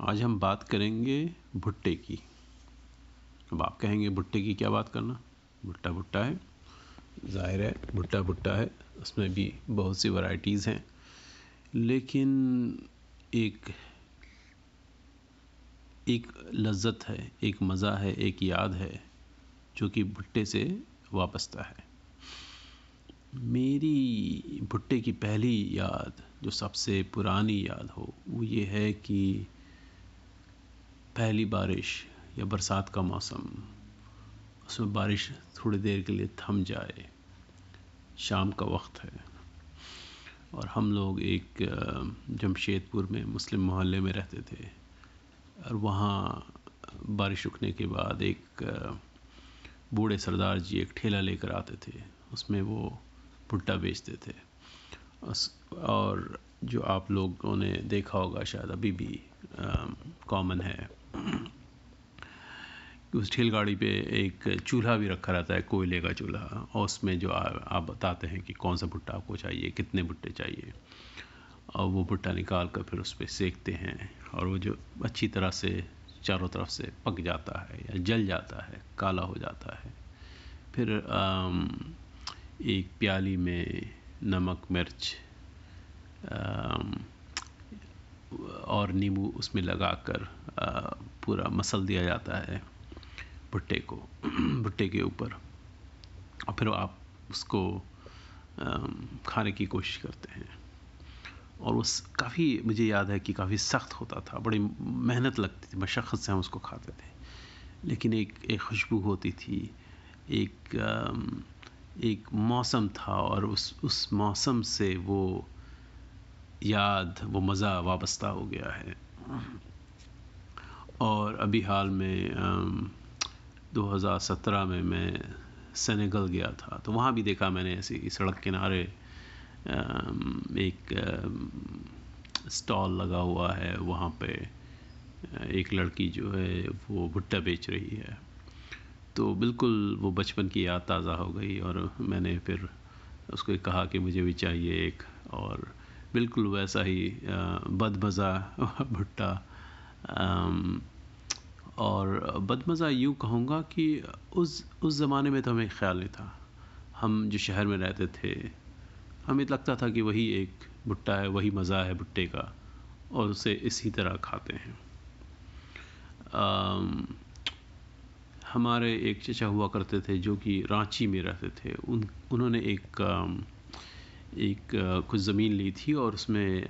आज हम बात करेंगे भुट्टे की। अब आप कहेंगे, भुट्टे की क्या बात करना? भुट्टा भुट्टा है। ज़ाहिर है, भुट्टा भुट्टा है। उसमें भी बहुत सी वैरायटीज़ हैं। लेकिन एक एक लज्जत है, एक मज़ा है, एक याद है, जो कि भुट्टे से वाबस्ता है। मेरी भुट्टे की पहली याद, जो सबसे पुरानी याद हो, वो ये है कि पहली बारिश या बरसात का मौसम, उसमें बारिश थोड़ी देर के लिए थम जाए, शाम का वक्त है। और हम लोग एक जमशेदपुर में मुस्लिम मोहल्ले में रहते थे, और वहाँ बारिश रुकने के बाद एक बूढ़े सरदार जी एक ठेला लेकर आते थे, उसमें वो भुट्टा बेचते थे। और जो आप लोगों ने देखा होगा शायद अभी भी कॉमन है उस ठेलगाड़ी पे एक चूल्हा भी रखा रहता है कोयले का चूल्हा। और उसमें जो आ, आप बताते हैं कि कौन सा भुट्टा आपको चाहिए कितने भुट्टे चाहिए और वो भुट्टा निकाल कर फिर उस पर सेकते हैं और वो जो अच्छी तरह से चारों तरफ़ से पक जाता है या जल जाता है काला हो जाता है। फिर एक प्याली में नमक मिर्च और नींबू उसमें लगाकर पूरा मसल दिया जाता है। भुट्टे को, भुट्टे के ऊपर। और फिर आप उसको खाने की कोशिश करते हैं। और उस, काफ़ी मुझे याद है कि काफ़ी सख्त होता था। बड़ी मेहनत लगती थी, मशक्क़त से हम उसको खाते थे। लेकिन एक एक खुशबू होती थी, एक एक मौसम था और उस उस मौसम से वो याद, वो मज़ा वाबस्ता हो गया है। और अभी हाल में 2017 में मैं सेनेगल गया था। तो वहाँ भी देखा मैंने ऐसी सड़क किनारे एक स्टॉल लगा हुआ है। वहाँ पे एक लड़की जो है वो भुट्टा बेच रही है। तो बिल्कुल वो बचपन की याद ताज़ा हो गई और मैंने फिर उसको कहा कि मुझे भी चाहिए एक और बिल्कुल वैसा ही बदमज़ा भुट्टा और बदमज़ा यूँ कहूँगा कि उस उस ज़माने में तो हमें ख्याल नहीं था। हम जो शहर में रहते थे हमें लगता था कि वही एक भुट्टा है वही मज़ा है भुट्टे का और उसे इसी तरह खाते हैं। आ, हमारे एक चचा हुआ करते थे जो कि रांची में रहते थे। उन उन्होंने एक एक कुछ ज़मीन ली थी और उसमें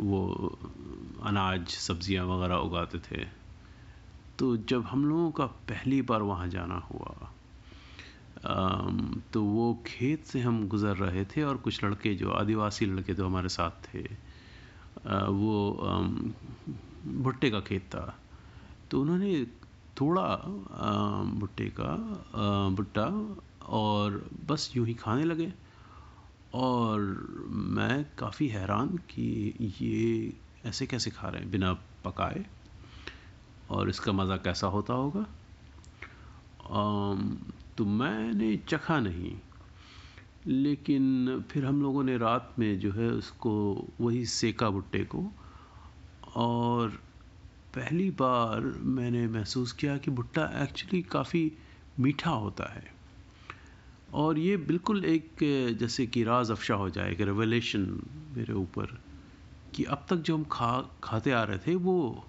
वो अनाज सब्ज़ियाँ वगैरह उगाते थे। तो जब हम लोगों का पहली बार वहाँ जाना हुआ तो वो खेत से हम गुज़र रहे थे और कुछ लड़के जो आदिवासी लड़के तो हमारे साथ थे वो भुट्टे का खेत था। तो उन्होंने थोड़ा भुट्टे का भुट्टा और बस यूँ ही खाने लगे और मैं काफ़ी हैरान कि ये ऐसे कैसे खा रहे हैं बिना पकाए। और इसका मज़ा कैसा होता होगा? तो मैंने चखा नहीं। लेकिन फिर हम लोगों ने रात में जो है उसको वही सेका भुट्टे को और पहली बार मैंने महसूस किया कि भुट्टा एक्चुअली काफ़ी मीठा होता है। और ये बिल्कुल एक जैसे कि राज अफशा हो जाए, एक रेवलेशन मेरे ऊपर कि अब तक जो हम खा, खाते आ रहे थे वो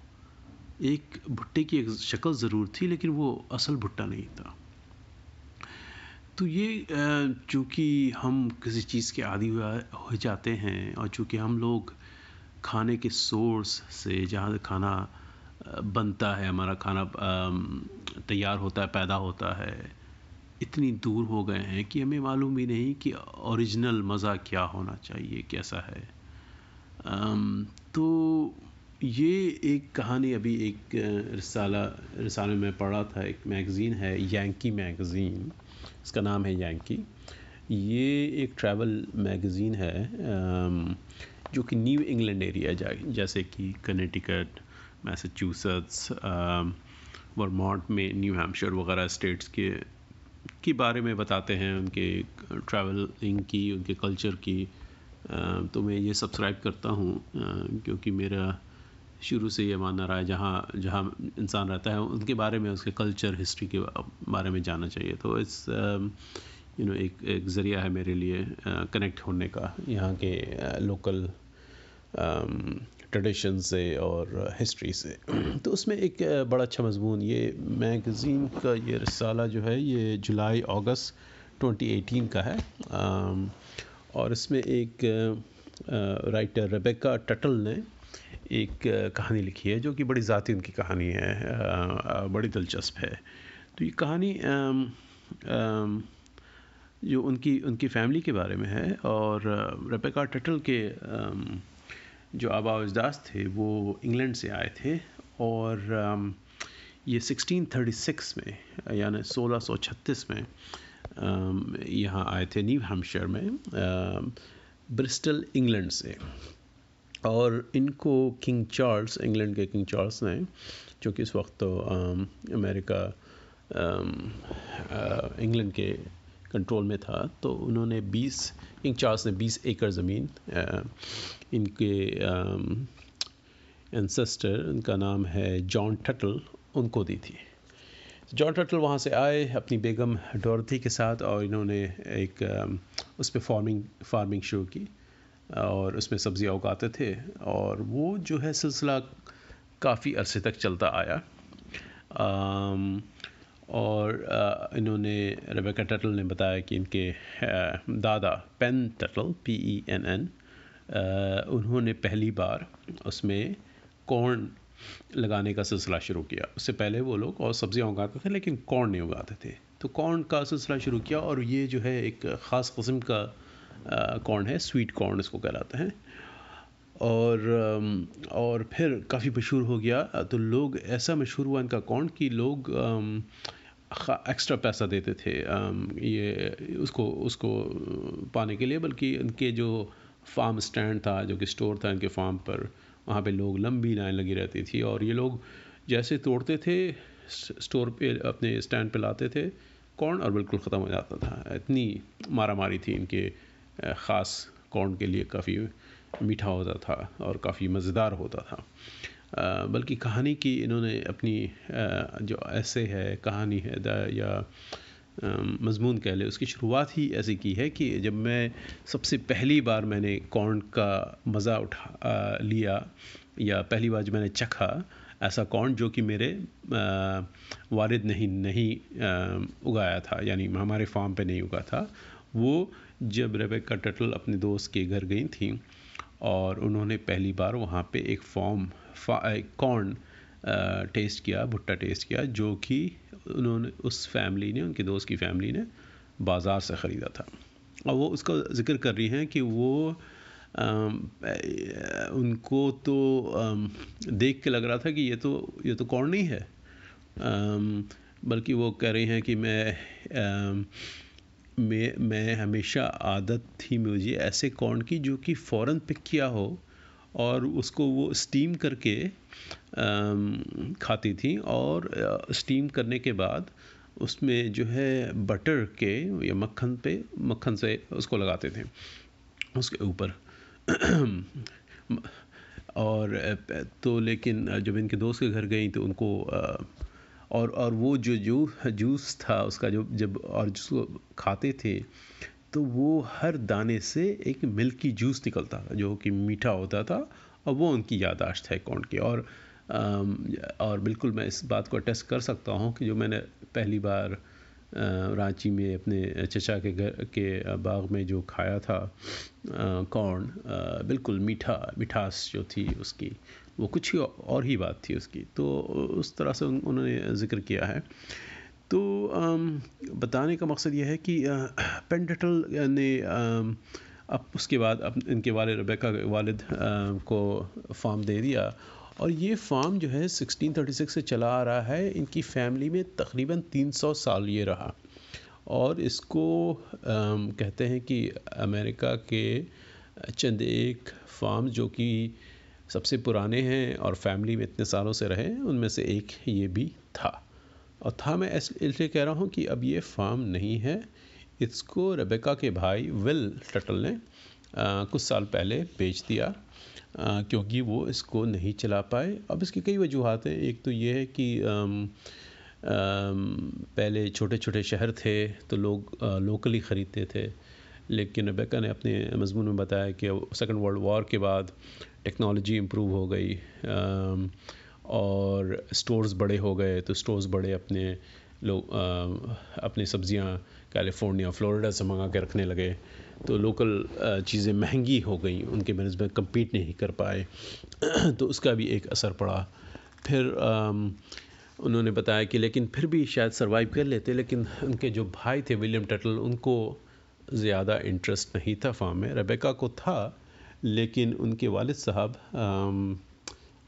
एक भुट्टे की एक शक्ल ज़रूर थी, लेकिन वो असल भुट्टा नहीं था। तो ये चूँकि हम किसी चीज़ के आदि हो जाते हैं, और चूँकि हम लोग खाने के सोर्स से जहाँ खाना बनता है, हमारा खाना तैयार होता है, पैदा होता है, इतनी दूर हो गए हैं कि हमें मालूम ही नहीं कि ओरिजिनल मज़ा क्या होना चाहिए, कैसा है। तो ये एक कहानी अभी एक रिसाला, रिसाले में पढ़ा था, एक मैगज़ीन है, यंकी मैगज़ीन। इसका नाम है यंकी। ये एक ट्रैवल मैगज़ीन है जो कि न्यू इंग्लैंड एरिया जाए जैसे कि कनेटिकट, मैसाचुसेट्स वर्मॉन्ट में, न्यू हैम्पशायर वगैरह स्टेट्स के के बारे में बताते हैं उनके ट्रैवलिंग की उनके कल्चर की। तो मैं ये सब्सक्राइब करता हूँ क्योंकि मेरा शुरू से ये मानना रहा है, जहाँ जहाँ इंसान रहता है, उनके बारे में, उसके कल्चर हिस्ट्री के बारे में जानना चाहिए। तो इस यू नो एक एक ज़रिया है मेरे लिए कनेक्ट होने का, यहाँ के लोकल ट्रेडिशन से और हिस्ट्री से। तो उसमें एक बड़ा अच्छा मजमून, ये मैगज़ीन का ये रसाला जो है, ये जुलाई, अगस्त 2018 का है। और इसमें एक राइटर रेबेका टटल ने एक कहानी लिखी है, जो कि बड़ी ज़ाती उनकी कहानी है बड़ी दिलचस्प है। तो ये कहानी जो उनकी उनकी फैमिली के बारे में है, और रेबेका टटल के जो आबा अजदास थे, वो इंग्लैंड से आए थे, और ये 1636 में, यानी 1636 में यहाँ आए थे न्यू हेम्पशायर में ब्रिस्टल, इंग्लैंड से। और इनको किंग चार्ल्स इंग्लैंड के किंग चार्ल्स ने, जो कि इस वक्त तो अमेरिका इंग्लैंड के कंट्रोल में था तो उन्होंने 20 किंग चार्ल्स ने 20 एकड़ ज़मीन इनके एंसेस्टर इनका नाम है जॉन टटल उनको दी थी। जॉन टटल वहाँ से आए अपनी बेगम डॉरथी के साथ और इन्होंने एक उस पर फ़ार्मिंग फ़ार्मिंग शुरू की। और उसमें सब्ज़ियाँ उगाते थे और वो जो है सिलसिला काफ़ी अरसे तक चलता आया। आम, और आ, इन्होंने रेबेका टटल ने बताया कि इनके दादा Penn Tuttle P E N N उन्होंने पहली बार उसमें कॉर्न लगाने का सिलसिला शुरू किया। उससे पहले वो लोग और सब्ज़ियाँ उगाते थे लेकिन कॉर्न नहीं उगाते थे। तो कॉर्न का सिलसिला शुरू किया और ये जो है एक ख़ास कस्म का कॉर्न है स्वीट कॉर्न इसको कहलाते हैं। और और फिर काफ़ी मशहूर हो गया। तो लोग, ऐसा मशहूर हुआ इनका कॉर्न कि लोग एक्स्ट्रा पैसा देते थे ये, उसको उसको पाने के लिए। बल्कि इनके जो फार्म स्टैंड था, जो कि स्टोर था इनके फार्म पर, वहाँ पे लोग लंबी लाइन लगी रहती थी। और ये लोग जैसे तोड़ते थे स्टोर पे, अपने स्टैंड पे लाते थे कॉर्न और बिल्कुल ख़त्म हो जाता था। इतनी मारा मारी थी इनके ख़ास कॉर्न के लिए काफ़ी मीठा होता था और काफ़ी मज़ेदार होता था। बल्कि कहानी की इन्होंने अपनी जो ऐसे है, कहानी है या मजमून कह ले, उसकी शुरुआत ही ऐसी की है कि जब मैं सबसे पहली बार मैंने कॉर्न का मज़ा उठा लिया या पहली बार जब मैंने चखा, ऐसा कॉर्न जो कि मेरे वालिद नहीं नहीं उगाया था, यानी हमारे फार्म पे नहीं उगा था वो जब रेबेका टटल अपने दोस्त के घर गई थी और उन्होंने पहली बार वहाँ पे एक फॉर्म कॉर्न टेस्ट किया भुट्टा टेस्ट किया जो कि उन्होंने उस फैमिली ने उनके दोस्त की फैमिली ने बाज़ार से ख़रीदा था। और वो उसका ज़िक्र कर रही हैं कि वो आम, उनको तो आम, देख के लग रहा था कि ये तो ये तो कौन नहीं है। बल्कि वो कह रही हैं कि मैं आम, मैं मैं हमेशा आदत थी मुझे ऐसे कॉर्न की जो कि फ़ौर पिक किया हो और उसको वो स्टीम करके खाती थी और स्टीम करने के बाद उसमें जो है बटर के या मक्खन पे, मक्खन से उसको लगाते थे, उसके ऊपर। और तो लेकिन जब इनके दोस्त के घर गई तो उनको और और वो जो जू, जूस था, उसका जो, जब और जिसको खाते थे तो वो हर दाने से एक मिल्की जूस निकलता था, जो कि मीठा होता था, और वो उनकी यादाश्त है कौन की। और और बिल्कुल मैं इस बात को टेस्ट कर सकता हूँ कि जो मैंने पहली बार रांची में अपने चचा के घर के बाग में जो खाया था कॉर्न बिल्कुल मीठा, मिठास जो थी उसकी वो कुछ ही और ही बात थी उसकी। तो उस तरह से उन्होंने ज़िक्र किया है। तो बताने का मकसद यह है कि पेंडटल ने अब उसके बाद अब इनके वाले रबेका वालिद को फार्म दे दिया। और ये फार्म जो है 1636 से चला आ रहा है। इनकी फैमिली में तकरीबन 300 साल ये रहा। और इसको कहते हैं कि अमेरिका के चंद एक फार्म जो कि सबसे पुराने हैं और फैमिली में इतने सालों से रहे उनमें से एक ये भी था। और था मैं इसलिए कह रहा हूँ कि अब ये फार्म नहीं है। इसको रबेका के भाई विल टटल ने आ, कुछ साल पहले बेच दिया आ, क्योंकि वो इसको नहीं चला पाए। अब इसकी कई वजूहत हैं। एक तो ये है कि पहले छोटे छोटे शहर थे तो लोग आ, लोकली ख़रीदते थे। लेकिन रबेका ने अपने मजमून में बताया कि सेकेंड वर्ल्ड वॉर के बाद टेक्नोलॉजी इम्प्रूव हो गई और स्टोर्स बड़े हो गए तो स्टोर्स बड़े अपने लोग अपनी सब्ज़ियाँ कैलिफ़ोर्निया, फ्लोरिडा से मंगा के रखने लगे। तो लोकल चीज़ें महँगी हो गई, उनके मैनेजमेंट कम्पीट नहीं कर पाए। तो उसका भी एक असर पड़ा। फिर उन्होंने बताया कि लेकिन फिर भी शायद सर्वाइव कर लेते, लेकिन उनके जो भाई थे, विलियम टटल, उनको ज़्यादा इंटरेस्ट नहीं था फार्म में। रबेका को था, लेकिन उनके वालिद साहब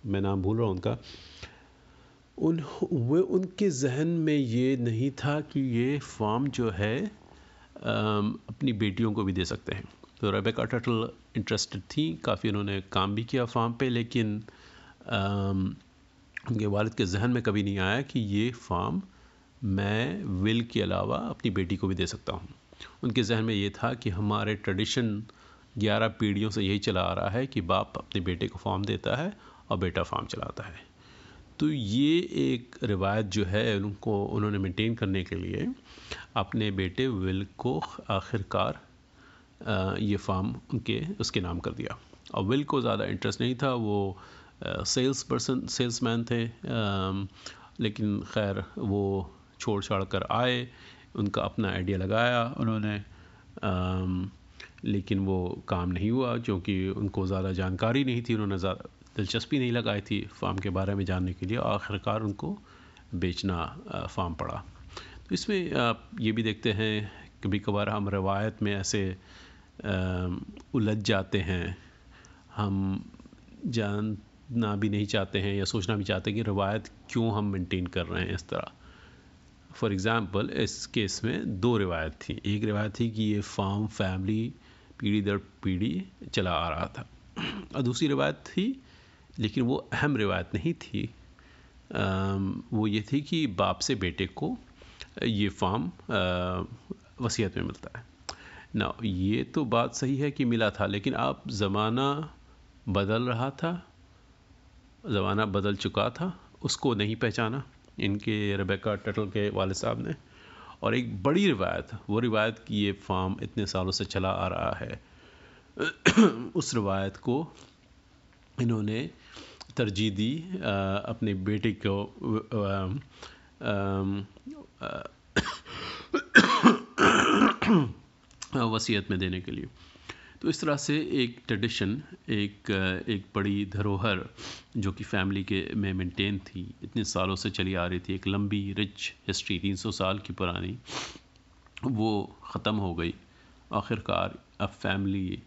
मैं नाम भूल रहा हूँ उनका, उन, वे उनके जहन में ये नहीं था कि ये फार्म जो है अपनी बेटियों को भी दे सकते हैं। तो रेबेका टटल इंटरेस्टेड थी, काफ़ी उन्होंने काम भी किया फार्म पे, लेकिन उनके वालिद के जहन में कभी नहीं आया कि ये फार्म मैं विल के अलावा अपनी बेटी को भी दे सकता हूँ। उनके जहन में ये था कि हमारे ट्रेडिशन ग्यारह पीढ़ियों से यही चला आ रहा है कि बाप अपने बेटे को फार्म देता है और बेटा फार्म चलाता है। तो ये एक रिवायत जो है उनको, उन्होंने मेंटेन करने के लिए अपने बेटे विल को आखिरकार ये फार्म उनके, उसके नाम कर दिया। और विल को ज़्यादा इंटरेस्ट नहीं था, वो सेल्स पर्सन सेल्स मैन थे लेकिन खैर वो छोड़ छाड़ कर आए। उनका अपना आइडिया लगाया उन्होंने। लेकिन वो काम नहीं हुआ, क्योंकि उनको ज़्यादा जानकारी नहीं थी, उन्होंने ज़्यादा दिलचस्पी नहीं लगाई थी फार्म के बारे में जानने के लिए आखिरकार उनको बेचना फार्म पड़ा। तो इसमें आप ये भी देखते हैं कभी कभार हम रवायत में ऐसे उलझ जाते हैं। हम जानना भी नहीं चाहते हैं या सोचना भी चाहते हैं कि रवायत क्यों हम मेंटेन कर रहे हैं इस तरह। फॉर एग्ज़ाम्पल इस केस में दो रिवायत थी। एक रिवायत थी कि ये फार्म फैमिली पीढ़ी दर पीढ़ी चला आ रहा था। और दूसरी रिवायत थी लेकिन वो अहम रिवायत नहीं थी। आ, वो ये थी कि बाप से बेटे को ये फार्म वसीयत में मिलता है। ना ये तो बात सही है कि मिला था लेकिन आप ज़माना बदल रहा था ज़माना बदल चुका था उसको नहीं पहचाना। इनके, रबेका टटल के वाले साहब ने। और एक बड़ी रिवायत, वो रिवायत कि ये फार्म इतने सालों से चला आ रहा है। उस रिवायत को इन्होंने तरजीह दी अपने बेटे को वसीयत में देने के लिए। तो इस तरह से एक ट्रेडिशन एक एक बड़ी धरोहर जो कि फैमिली के में मेंटेन थी, इतने सालों से चली आ रही थी, एक लंबी रिच हिस्ट्री 300 साल की पुरानी, वो ख़त्म हो गई। आखिरकार अब फैमिली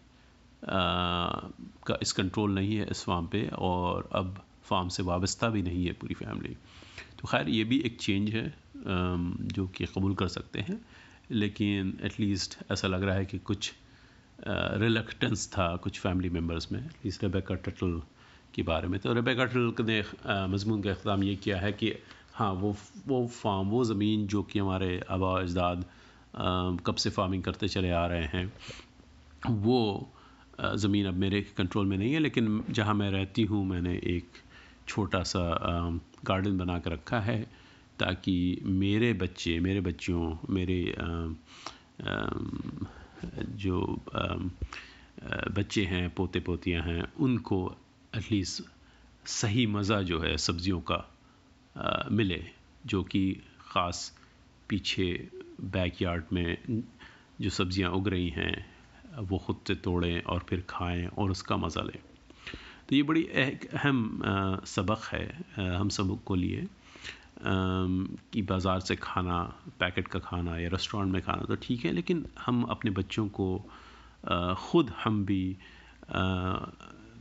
का इस कंट्रोल नहीं है इस फार्म पे और अब फार्म से वाबस्ता भी नहीं है पूरी फैमिली तो खैर, ये भी एक चेंज है जो कि कबूल कर सकते हैं, लेकिन एटलीस्ट ऐसा लग रहा है कि कुछ रिलक्टेंस था कुछ फैमिली मेंबर्स में एटलीस्ट रेबेका टटल के बारे में। तो रेबेका टटल ने मजमून का अख्ताम ये किया है कि हाँ वो वो फार्म वो ज़मीन जो कि हमारे आबा अजदाद कब से फ़ार्मिंग करते चले आ रहे हैं वो ज़मीन अब मेरे कंट्रोल में नहीं है लेकिन जहाँ मैं रहती हूँ मैंने एक छोटा सा गार्डन बना कर रखा है ताकि मेरे बच्चे मेरे बच्चों मेरे आ, आ, जो बच्चे हैं पोते पोतियाँ हैं उनको एटलीस्ट सही मज़ा जो है सब्ज़ियों का आ, मिले जो कि ख़ास पीछे बैकयार्ड में जो सब्ज़ियाँ उग रही हैं वो ख़ुद से तोड़ें और फिर खाएँ और उसका मज़ा लें। तो ये बड़ी अहम सबक है हम सबको लिए। कि बाज़ार से खाना, पैकेट का खाना या रेस्टोरेंट में खाना तो ठीक है, लेकिन हम अपने बच्चों को ख़ुद हम भी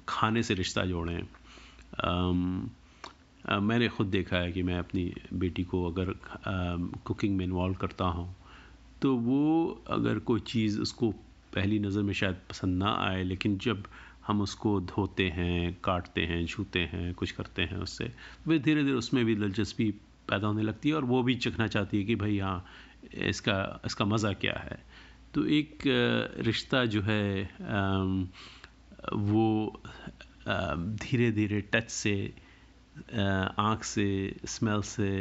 खाने से रिश्ता जोड़ें। मैंने ख़ुद देखा है कि मैं अपनी बेटी को अगर कुकिंग में इन्वॉल्व करता हूँ तो वो अगर कोई चीज़ उसको पहली नज़र में शायद पसंद ना आए, लेकिन जब हम उसको धोते हैं, काटते हैं, छूते हैं, कुछ करते हैं उससे। वे धीरे धीरे उसमें भी दिलचस्पी पैदा होने लगती है और वो भी चखना चाहती है कि भाई हाँ इसका इसका मज़ा क्या है। तो एक रिश्ता जो है वो धीरे धीरे टच से आँख से, स्मेल से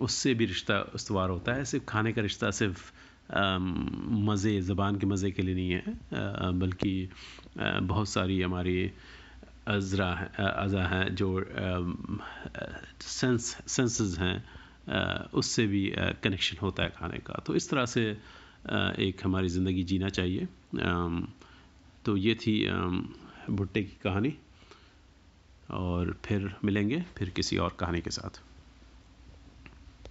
उससे भी रिश्ता इस्तवार होता है। सिर्फ़ खाने का रिश्ता, सिर्फ़ मज़े, ज़बान के मज़े के लिए नहीं है बल्कि बहुत सारी हमारी अज़रा है अज़ा हैं जो सेंस, सेंसेस हैं उससे भी कनेक्शन होता है खाने का। तो इस तरह से एक हमारी ज़िंदगी जीना चाहिए। तो ये थी भुट्टे की कहानी। और फिर मिलेंगे फिर किसी और कहानी के साथ।